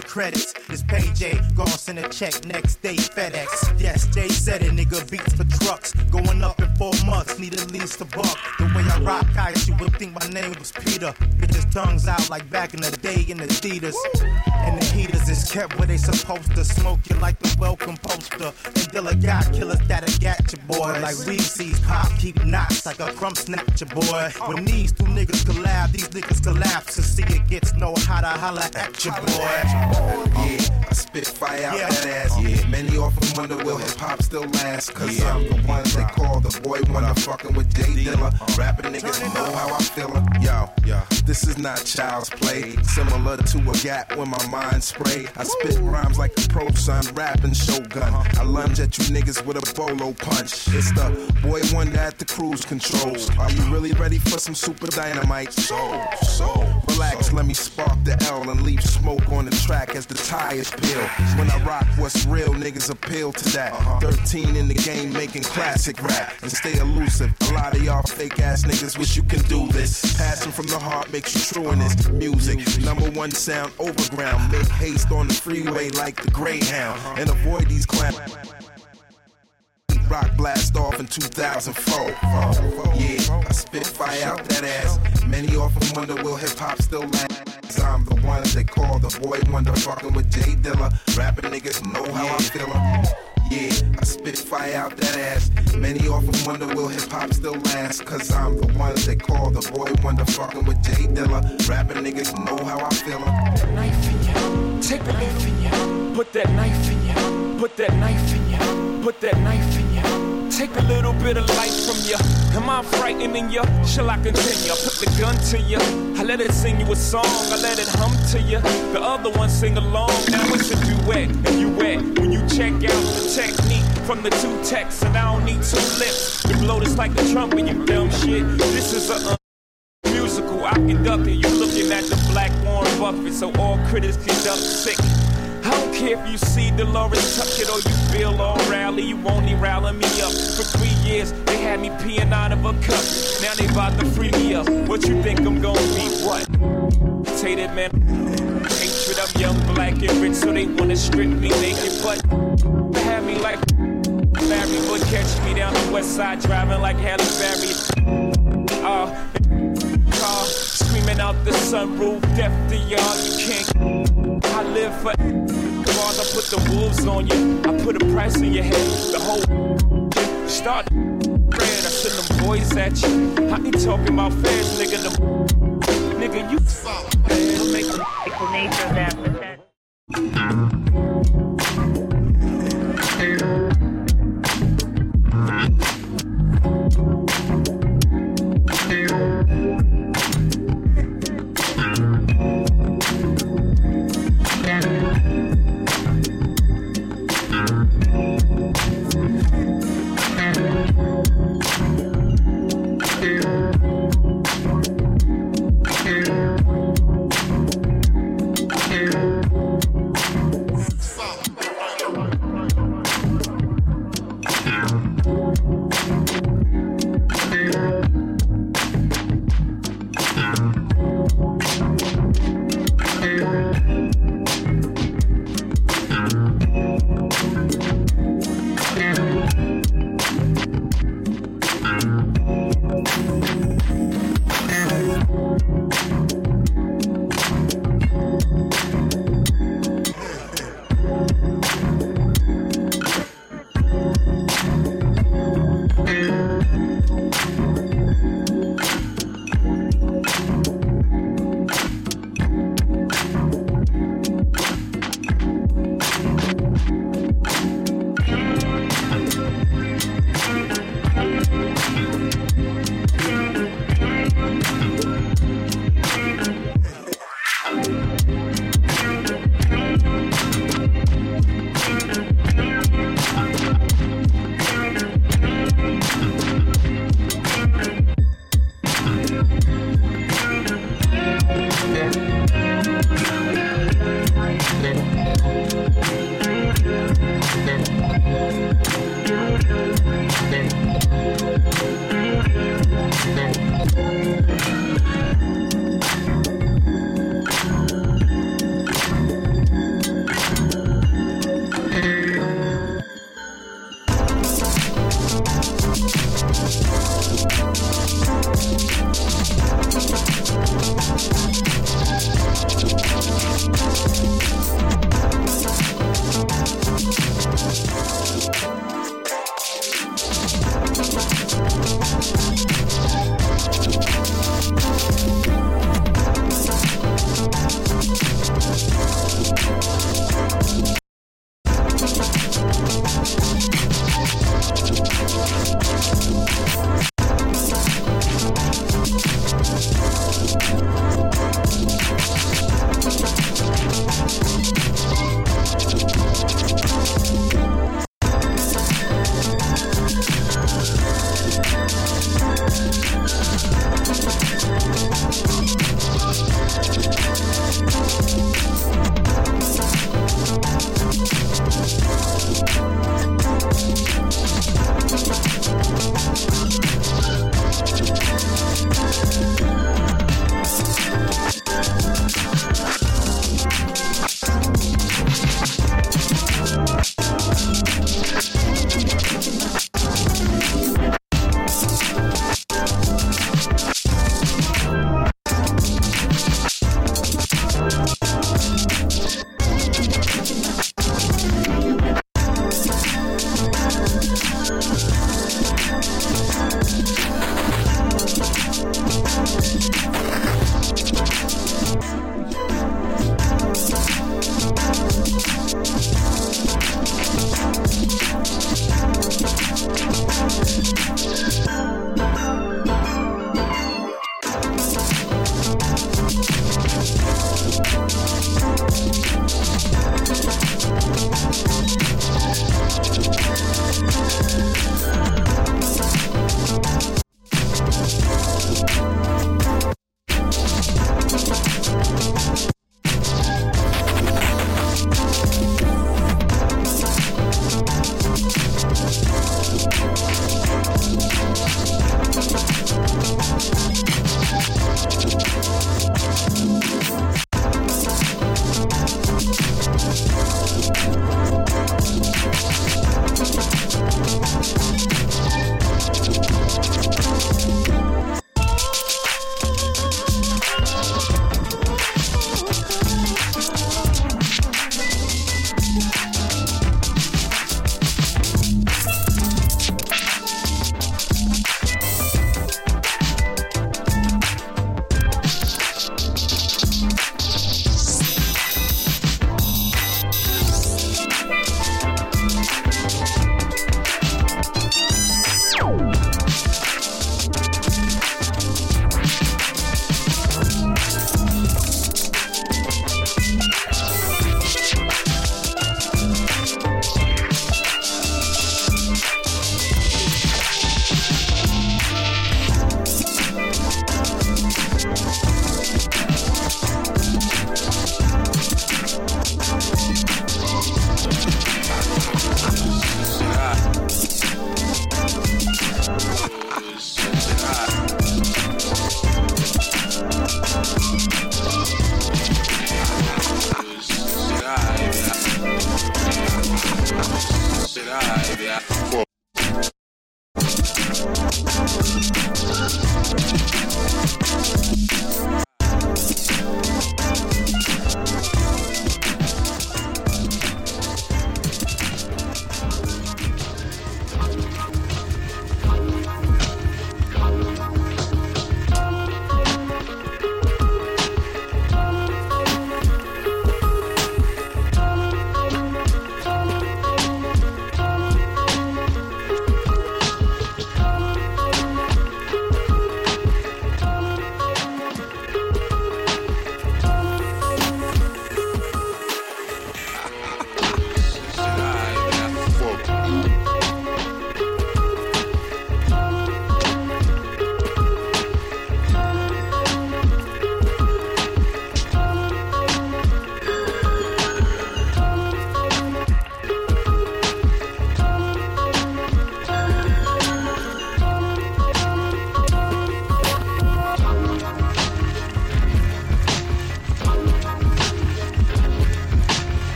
the credits. This payday, gon' send a check next day FedEx. Yes, Jay said it, nigga beats for trucks. Going up in four months, need at least a buck. The way I rock ice, you would think my name was Peter. Bitches tongues out like back in the day in the theaters. And the heaters is kept where they supposed to smoke you like the welcome poster. And Dilla got killers that'll got you, boy. Like we sees pop, keep knots like a crumb snatcher boy. When these two niggas collab, these niggas collapse. And see it gets no hotter, holla at you, boy. Yeah, I spit fire out Yeah. that ass. Yeah, many often wonder will hip hop still last. Cause I'm the one they call the boy when I'm fucking with J Dilla. Rapping niggas know how I feel. Yo, yo, this is not child's play. Similar to a gap when my mind spray. I spit rhymes like a pro son, rapping shogun. I lunge at you niggas with a bolo punch. It's the boy wonder at the cruise controls. Are you really ready for some super dynamite? So, so, relax, let me spark the L and leave smoke on the track as the tires peel. When I rock what's real, niggas appeal to that. 13 in the game making classic rap and stay elusive. A lot of y'all fake ass niggas wish you can do this. Passion from the heart makes you true in this music. Number one sound overground. Make haste on the freeway like the Greyhound and avoid these clowns. Rock blast off in 2004. Yeah, I spit fire out that ass. Many often wonder will hip hop still last. I'm the one they call the boy wonder, fucking with J Dilla. Rapping niggas know how I feel. Yeah, I spit fire out that ass. Many often wonder will hip hop still last. Cause I'm the one they call the boy wonder, fucking with J Dilla. Rapping niggas know how I feel. knife in ya. Take the knife in ya. Put that knife in ya. Put that knife in ya. Put that knife in ya. Take a little bit of life from ya. Am I frightening ya? Shall I continue? I Put the gun to ya. I let it sing you a song. I let it hum to ya. The other one sing along. Now it's a duet. And you wet when you check out the technique from the two texts. And I don't need two lips. You blow this like a trumpet, you dumb shit. This is a. Uh, musical, I conduct it. You looking at the black Warren Buffett, so all critics conduct sick. Care if you see Delores Tucker or you feel all rally, you only rally me up. For three years, they had me peeing out of a cup. Now they about to free me up. What you think I'm gonna be? What? Hated man. Hatred, I'm young, black, and rich, so they wanna strip me naked. But they have me like Barry, but catch me down the west side driving like Halle Berry. Uh, car screaming out the sunroof, deaf to y'all, you can't. I live for bars, I put the wolves on you. I put a price in your head, the whole start praying. I send them boys at you. I ain't talking about fans, nigga. Them, nigga, you. I make. The nature of that